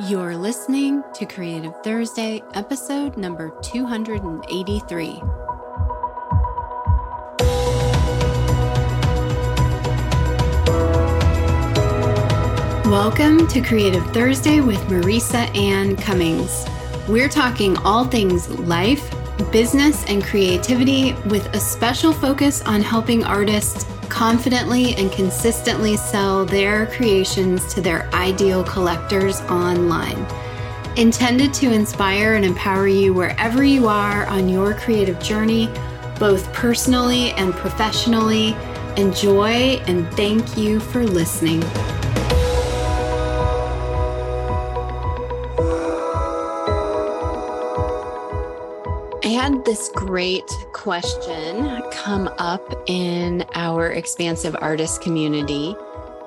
You're listening to Creative Thursday, episode number 283. Welcome to Creative Thursday with Marisa Ann Cummings. We're talking all things life, business, and creativity with a special focus on helping artists confidently and consistently sell their creations to their ideal collectors online. Intended to inspire and empower you wherever you are on your creative journey, both personally and professionally. Enjoy and thank you for listening. Had this great question come up in our expansive artist community,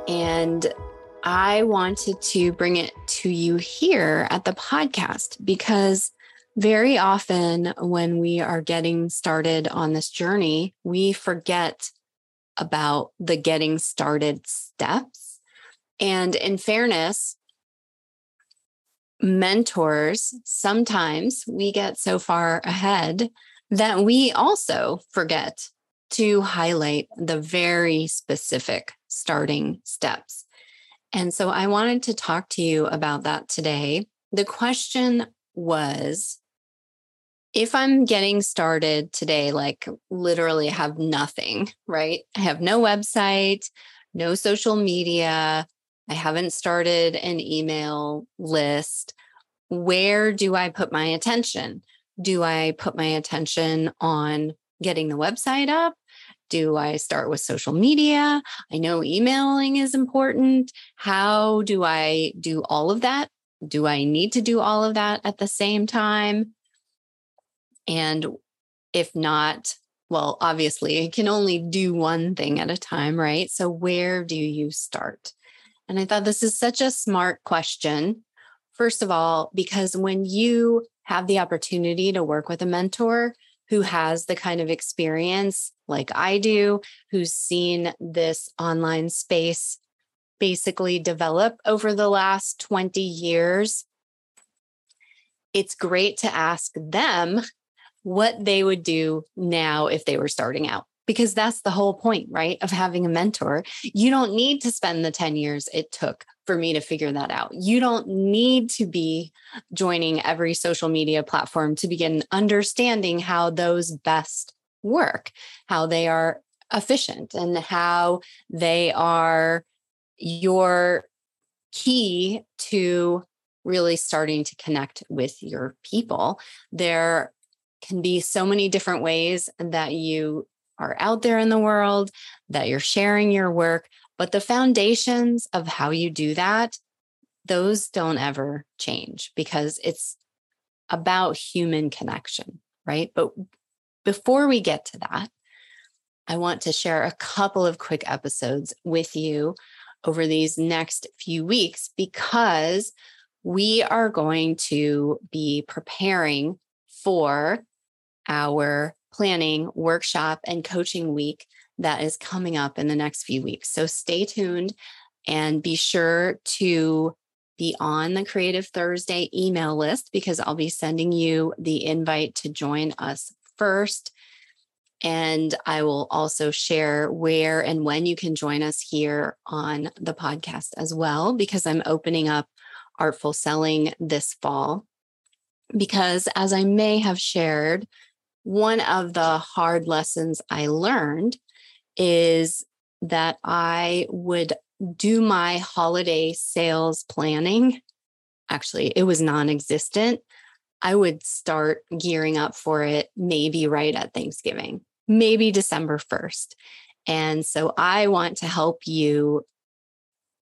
and I wanted to bring it to you here at the podcast because very often when we are getting started on this journey, we forget about the getting started steps. And in fairness, mentors, sometimes we get so far ahead that we also forget to highlight the very specific starting steps. And so I wanted to talk to you about that today. The question was if I'm getting started today, like literally have nothing, right? I have no website, no social media, I haven't started an email list. Where do I put my attention? Do I put my attention on getting the website up? Do I start with social media? I know emailing is important. How do I do all of that? Do I need to do all of that at the same time? And if not, well, obviously, I can only do one thing at a time, right? So, where do you start? And I thought this is such a smart question. First of all, because when you have the opportunity to work with a mentor who has the kind of experience like I do, who's seen this online space basically develop over the last 20 years, it's great to ask them what they would do now if they were starting out because that's the whole point, right? Of having a mentor. You don't need to spend the 10 years it took for me to figure that out. You don't need to be joining every social media platform to begin understanding how those best work, how they are efficient, and how they are your key to really starting to connect with your people. There can be so many different ways that you are out there in the world, that you're sharing your work. But the foundations of how you do that, those don't ever change because it's about human connection, right? But before we get to that, I want to share a couple of quick episodes with you over these next few weeks because we are going to be preparing for our planning workshop and coaching week that is coming up in the next few weeks. So stay tuned and be sure to be on the Creative Thursday email list because I'll be sending you the invite to join us first. And I will also share where and when you can join us here on the podcast as well, because I'm opening up Artful Selling this fall. Because as I may have shared one of the hard lessons I learned is that I would do my holiday sales planning. Actually, it was non existent. I would start gearing up for it maybe right at Thanksgiving, maybe December 1st. And so I want to help you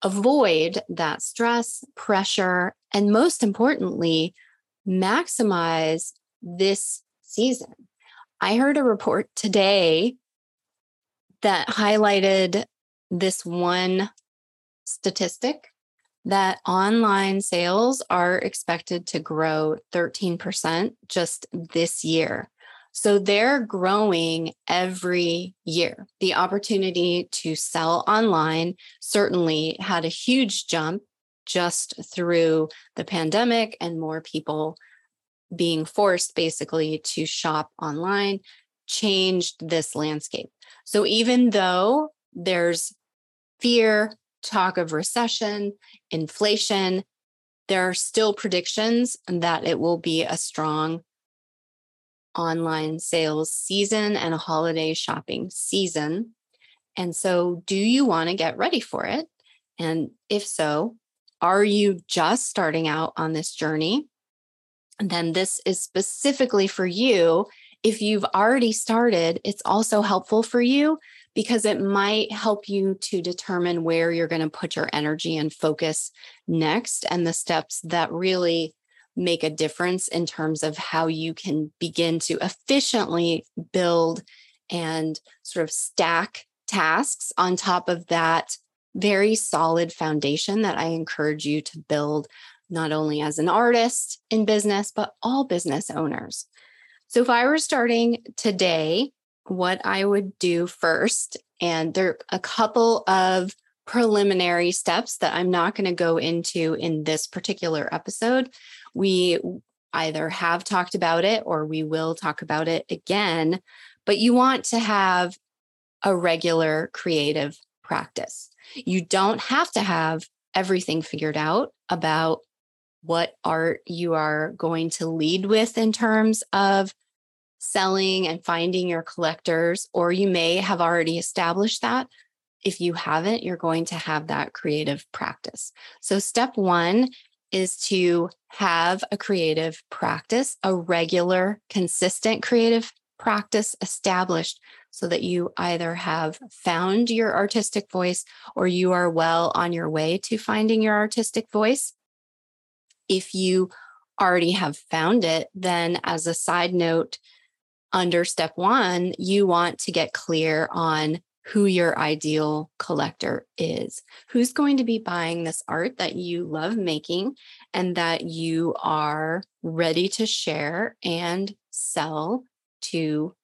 avoid that stress, pressure, and most importantly, maximize this season. I heard a report today that highlighted this one statistic that online sales are expected to grow 13% just this year. So they're growing every year. The opportunity to sell online certainly had a huge jump just through the pandemic and more people being forced basically to shop online changed this landscape. So even though there's fear, talk of recession, inflation, there are still predictions that it will be a strong online sales season and a holiday shopping season. And so, do you want to get ready for it? And if so, are you just starting out on this journey? Then this is specifically for you. If you've already started, it's also helpful for you because it might help you to determine where you're going to put your energy and focus next and the steps that really make a difference in terms of how you can begin to efficiently build and sort of stack tasks on top of that very solid foundation that I encourage you to build, not only as an artist in business, but all business owners. So, if I were starting today, what I would do first, and there are a couple of preliminary steps that I'm not going to go into in this particular episode. We either have talked about it or we will talk about it again, but you want to have a regular creative practice. You don't have to have everything figured out about what art you are going to lead with in terms of selling and finding your collectors, or you may have already established that. If you haven't, you're going to have that creative practice. So, step one is to have a creative practice, a regular, consistent creative practice established so that you either have found your artistic voice or you are well on your way to finding your artistic voice. If you already have found it, then as a side note, under step one, you want to get clear on who your ideal collector is. Who's going to be buying this art that you love making and that you are ready to share and sell to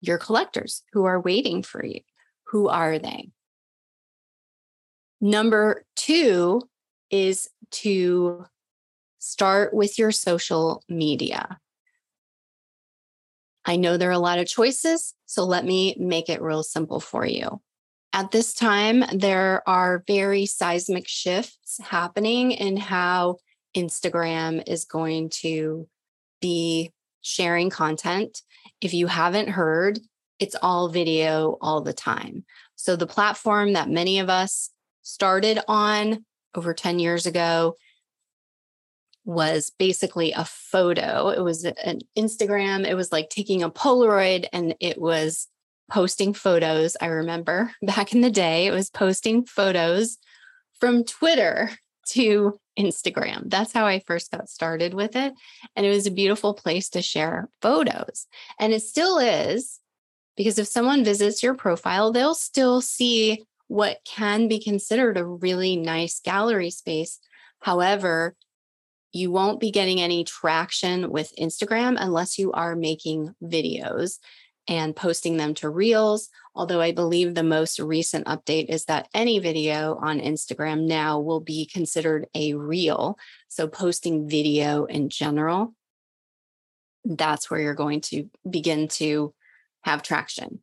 your collectors who are waiting for you. Who are they? Number two is to start with your social media. I know there are a lot of choices, so let me make it real simple for you. At this time, there are very seismic shifts happening in how Instagram is going to be sharing content. If you haven't heard, it's all video all the time. So, the platform that many of us started on over 10 years ago was basically a photo. It was an Instagram. It was like taking a Polaroid and it was posting photos. I remember back in the day, it was posting photos from Twitter to Instagram. That's how I first got started with it. And it was a beautiful place to share photos. And it still is, because if someone visits your profile, they'll still see what can be considered a really nice gallery space. However, you won't be getting any traction with Instagram unless you are making videos and posting them to Reels. Although I believe the most recent update is that any video on Instagram now will be considered a Reel. So, posting video in general, that's where you're going to begin to have traction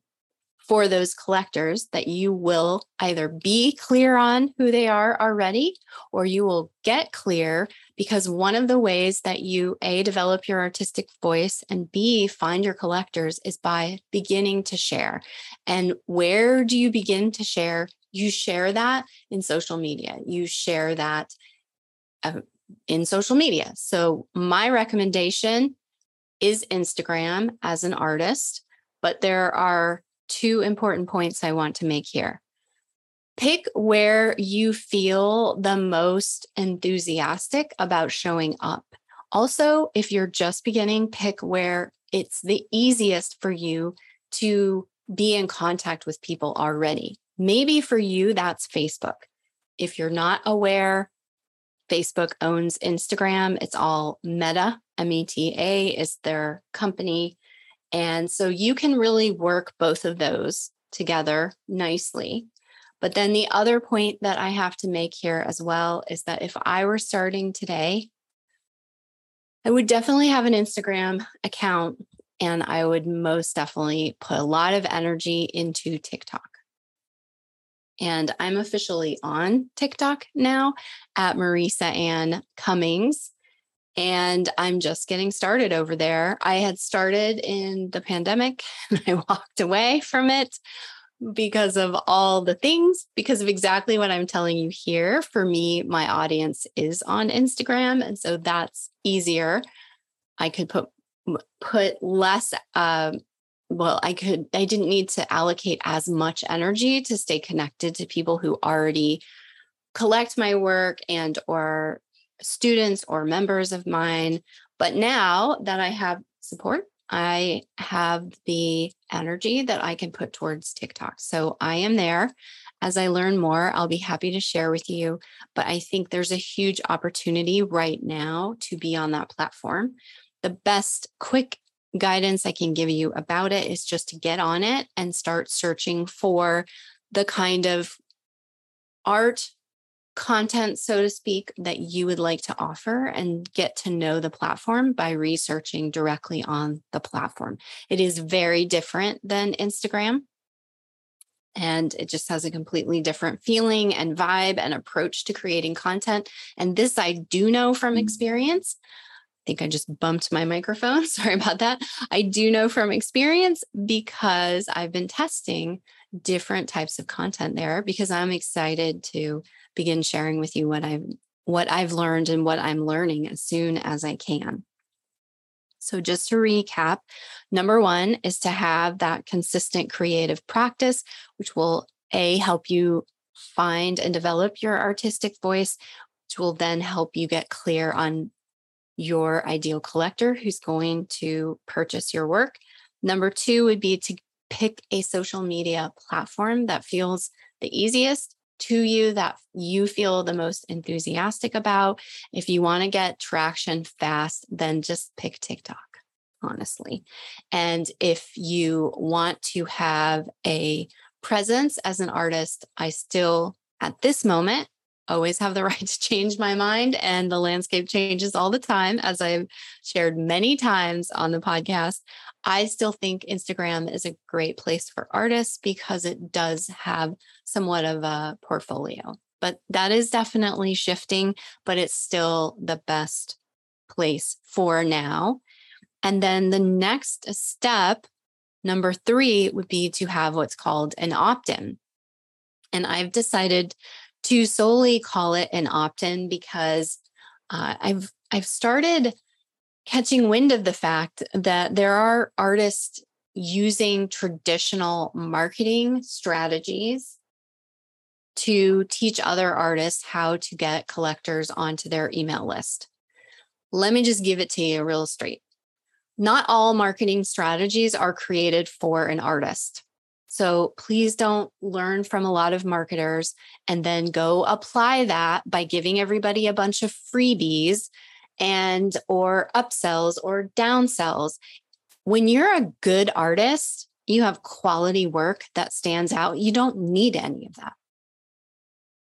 for those collectors that you will either be clear on who they are already or you will get clear because one of the ways that you a develop your artistic voice and b find your collectors is by beginning to share. And where do you begin to share? You share that in social media. You share that uh, in social media. So my recommendation is instagram as an artist but there are two important points I want to make here. Pick where you feel the most enthusiastic about showing up. Also, if you're just beginning, pick where it's the easiest for you to be in contact with people already. Maybe for you, that's Facebook. If you're not aware, Facebook owns Instagram. It's all Meta, M E T A is their company. And so you can really work both of those together nicely. But then the other point that I have to make here as well is that if I were starting today, I would definitely have an Instagram account and I would most definitely put a lot of energy into TikTok. And I'm officially on TikTok now at Marisa Ann Cummings. And I'm just getting started over there. I had started in the pandemic and I walked away from it because of all the things, because of exactly what I'm telling you here. For me, my audience is on Instagram. And so that's easier. I could put put less um, well i could i didn't need to allocate as much energy to stay connected to people who already collect my work and or students or members of mine but now that i have support i have the energy that i can put towards tiktok. So i am there. As i learn more i'll be happy to share with you but i think there's a huge opportunity right now to be on that platform. The best quick guidance I can give you about it is just to get on it and start searching for the kind of art content, so to speak, that you would like to offer and get to know the platform by researching directly on the platform. It is very different than Instagram. And it just has a completely different feeling and vibe and approach to creating content. And this I do know from mm. experience think I just bumped my microphone. Sorry about that. I do know from experience because I've been testing different types of content there because I'm excited to begin sharing with you what I've what I've learned and what I'm learning as soon as I can. So just to recap, number 1 is to have that consistent creative practice which will a help you find and develop your artistic voice which will then help you get clear on your ideal collector who's going to purchase your work. Number two would be to pick a social media platform that feels the easiest to you, that you feel the most enthusiastic about. If you want to get traction fast, then just pick TikTok, honestly. And if you want to have a presence as an artist, I still, at this moment, always have the right to change my mind and the landscape changes all the time as i've shared many times on the podcast. I still think instagram is a great place for artists because it does have somewhat of a portfolio but that is definitely shifting but it's still the best place for now. And then the next step number 3 would be to have what's called an opt-in. And i've decided to solely call it an opt-in because uh, I've I've started catching wind of the fact that there are artists using traditional marketing strategies to teach other artists how to get collectors onto their email list. Let me just give it to you real straight. Not all marketing strategies are created for an artist. So please don't learn from a lot of marketers and then go apply that by giving everybody a bunch of freebies and or upsells or downsells. When you're a good artist, you have quality work that stands out. You don't need any of that.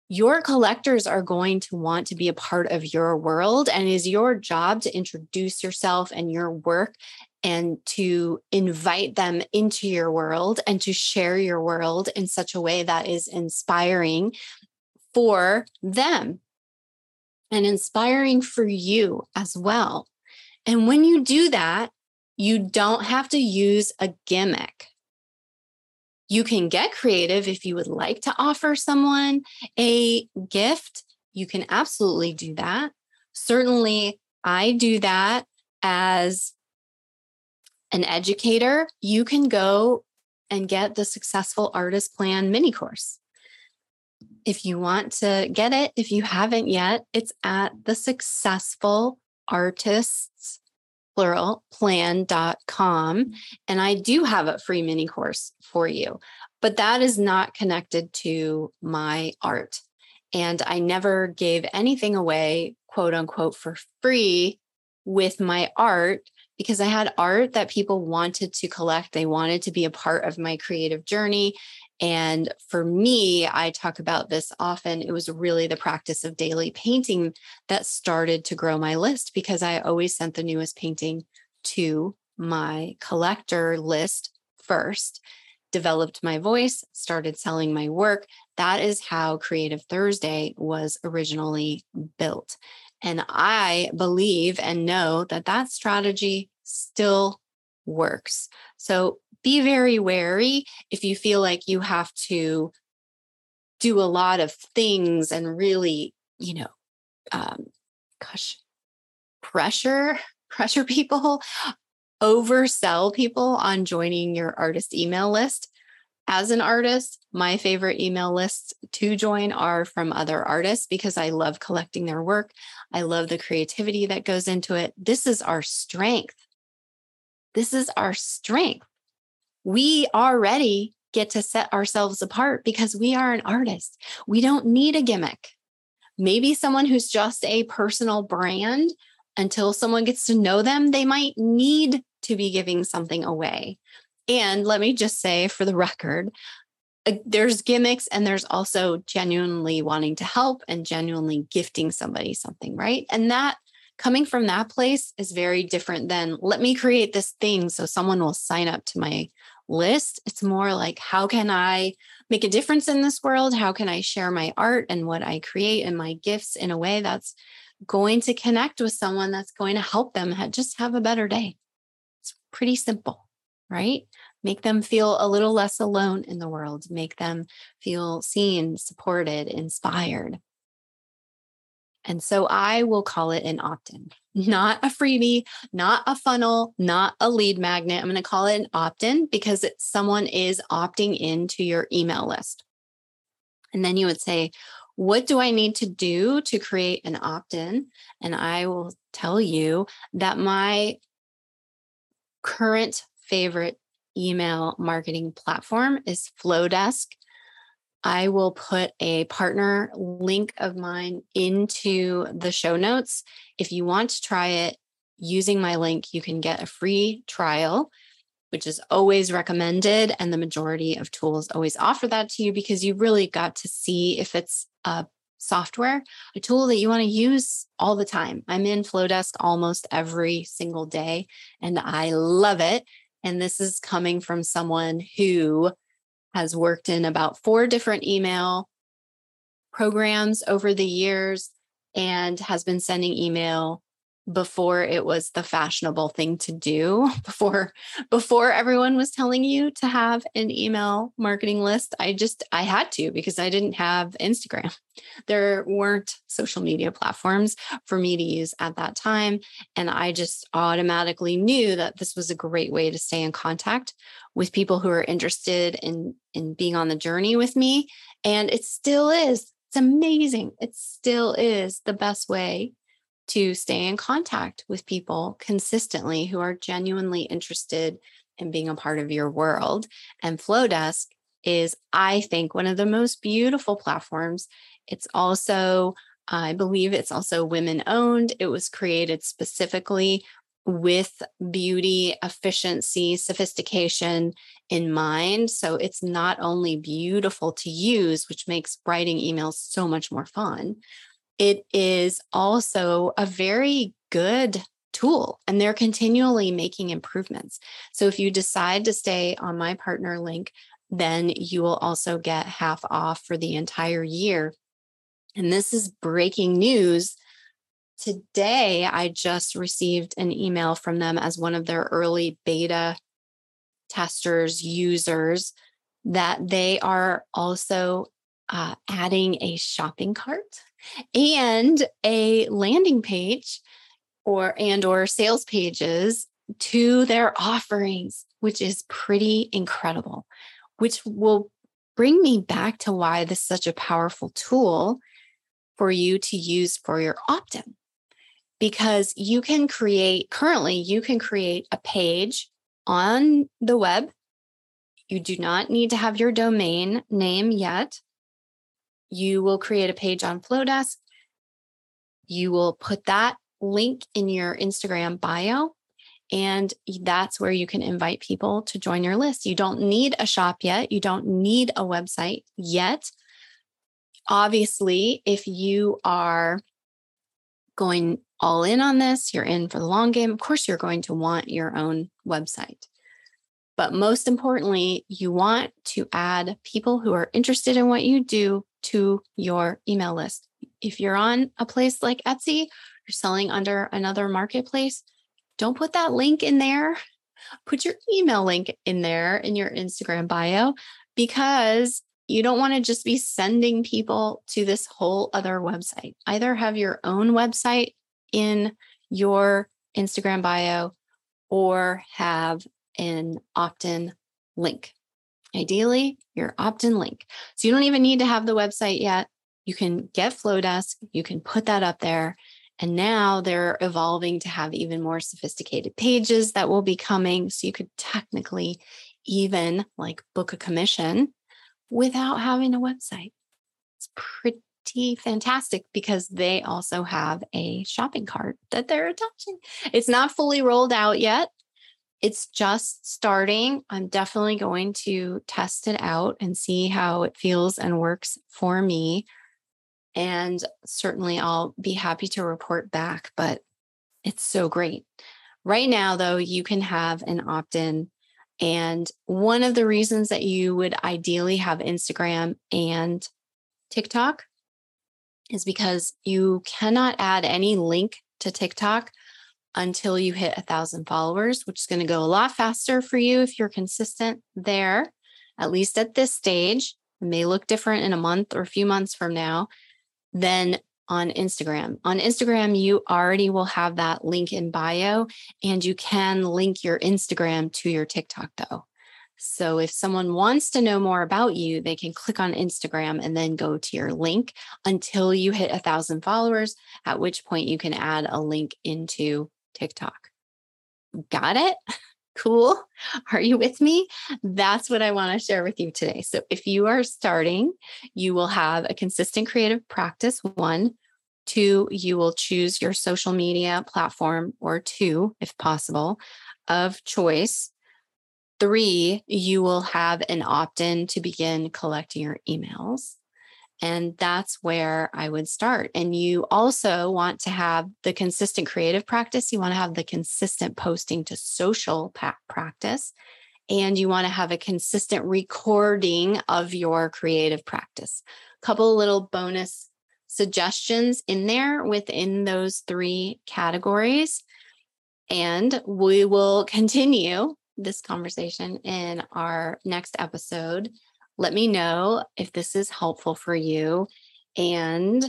Your collectors are going to want to be a part of your world, and it is your job to introduce yourself and your work and to invite them into your world and to share your world in such a way that is inspiring for them and inspiring for you as well. And when you do that, you don't have to use a gimmick. You can get creative if you would like to offer someone a gift. You can absolutely do that. Certainly, I do that as an educator, you can go and get the Successful Artist Plan mini course. If you want to get it, if you haven't yet, it's at the Successful Artists plural plan.com and I do have a free mini course for you. But that is not connected to my art. And I never gave anything away, quote unquote, for free with my art because I had art that people wanted to collect. They wanted to be a part of my creative journey. And for me, I talk about this often. It was really the practice of daily painting that started to grow my list because I always sent the newest painting to my collector list first, developed my voice, started selling my work. That is how Creative Thursday was originally built. And I believe and know that that strategy still works. So be very wary if you feel like you have to do a lot of things and really, you know, um, gosh, pressure, pressure people, oversell people on joining your artist email list. As an artist, my favorite email lists to join are from other artists because I love collecting their work. I love the creativity that goes into it. This is our strength. This is our strength we already get to set ourselves apart because we are an artist. We don't need a gimmick. Maybe someone who's just a personal brand, until someone gets to know them, they might need to be giving something away. And let me just say for the record, uh, there's gimmicks and there's also genuinely wanting to help and genuinely gifting somebody something, right? And that coming from that place is very different than let me create this thing so someone will sign up to my list. It's more like, how can I make a difference in this world? How can I share my art and what I create and my gifts in a way that's going to connect with someone that's going to help them just have a better day? It's pretty simple, right? Make them feel a little less alone in the world, make them feel seen, supported, inspired. And so I will call it an opt in, not a freebie, not a funnel, not a lead magnet. I'm going to call it an opt in because someone is opting into your email list. And then you would say, what do I need to do to create an opt in? And I will tell you that my current favorite email marketing platform is Flodesk. I will put a partner link of mine into the show notes. If you want to try it using my link, you can get a free trial, which is always recommended. And the majority of tools always offer that to you because you really got to see if it's a software, a tool that you want to use all the time. I'm in Flodesk almost every single day and I love it. And this is coming from someone who has worked in about four different email programs over the years and has been sending email before it was the fashionable thing to do before before everyone was telling you to have an email marketing list i just i had to because i didn't have instagram. There weren't social media platforms for me to use at that time and i just automatically knew that this was a great way to stay in contact with people who are interested in in being on the journey with me and it still is. It's amazing. It still is the best way to stay in contact with people consistently who are genuinely interested in being a part of your world. And Flodesk is, I think, one of the most beautiful platforms. It's also, I believe, it's also women owned. It was created specifically with beauty, efficiency, sophistication in mind. So it's not only beautiful to use, which makes writing emails so much more fun, it is also a very good tool and they're continually making improvements. So if you decide to stay on my partner link, then you will also get half off for the entire year. And this is breaking news. Today, I just received an email from them as one of their early beta testers, users, that they are also uh, adding a shopping cart and a landing page or and or sales pages to their offerings which is pretty incredible which will bring me back to why this is such a powerful tool for you to use for your opt-in. Because you can create currently you can create a page on the web. You do not need to have your domain name yet you will create a page on Flodesk. You will put that link in your Instagram bio. And that's where you can invite people to join your list. You don't need a shop yet. You don't need a website yet. Obviously, if you are going all in on this, you're in for the long game, of course, you're going to want your own website. But most importantly, you want to add people who are interested in what you do to your email list. If you're on a place like Etsy, you're selling under another marketplace, don't put that link in there. Put your email link in there in your Instagram bio because you don't want to just be sending people to this whole other website. Either have your own website in your Instagram bio or have an opt in link. Ideally, your opt in link. So you don't even need to have the website yet. You can get Flodesk, you can put that up there. And now they're evolving to have even more sophisticated pages that will be coming. So you could technically even like book a commission without having a website. It's pretty fantastic because they also have a shopping cart that they're attaching. It's not fully rolled out yet it's just starting. I'm definitely going to test it out and see how it feels and works for me. And certainly I'll be happy to report back, but it's so great. Right now, though, you can have an opt in. And one of the reasons that you would ideally have Instagram and TikTok is because you cannot add any link to TikTok until you hit a thousand followers, which is going to go a lot faster for you if you're consistent there, at least at this stage. It may look different in a month or a few months from now than on Instagram. On Instagram, you already will have that link in bio, and you can link your Instagram to your TikTok though. So if someone wants to know more about you, they can click on Instagram and then go to your link until you hit a thousand followers, at which point you can add a link into TikTok. Got it? Cool. Are you with me? That's what I want to share with you today. So, if you are starting, you will have a consistent creative practice. One, two, you will choose your social media platform or two, if possible, of choice. Three, you will have an opt in to begin collecting your emails. And that's where I would start. And you also want to have the consistent creative practice. You want to have the consistent posting to social practice. And you want to have a consistent recording of your creative practice. A couple little bonus suggestions in there within those three categories. And we will continue this conversation in our next episode let me know if this is helpful for you. And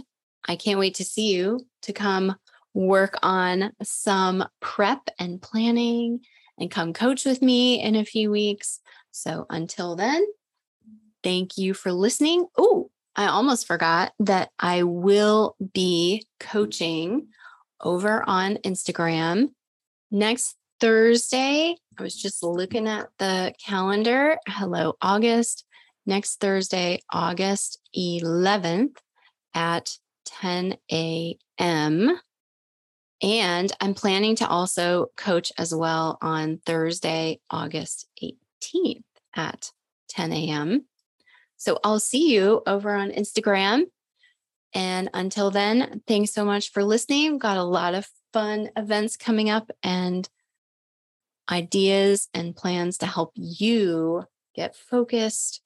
I can't wait to see you to come work on some prep and planning and come coach with me in a few weeks. So until then, thank you for listening. Oh, I almost forgot that I will be coaching over on Instagram next Thursday. I was just looking at the calendar. Hello, August next Thursday, August 11th at 10 a.m. And I'm planning to also coach as well on Thursday, August 18th at 10 a.m. So I'll see you over on Instagram. And until then, thanks so much for listening. We've got a lot of fun events coming up and ideas and plans to help you get focused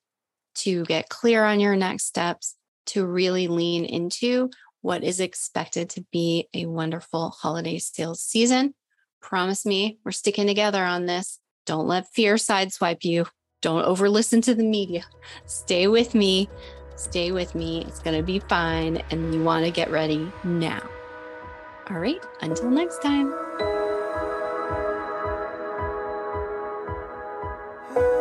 to get clear on your next steps, to really lean into what is expected to be a wonderful holiday sales season. Promise me we're sticking together on this. Don't let fear sideswipe you. Don't over listen to the media. Stay with me. Stay with me. It's going to be fine. And you want to get ready now. All right. Until next time.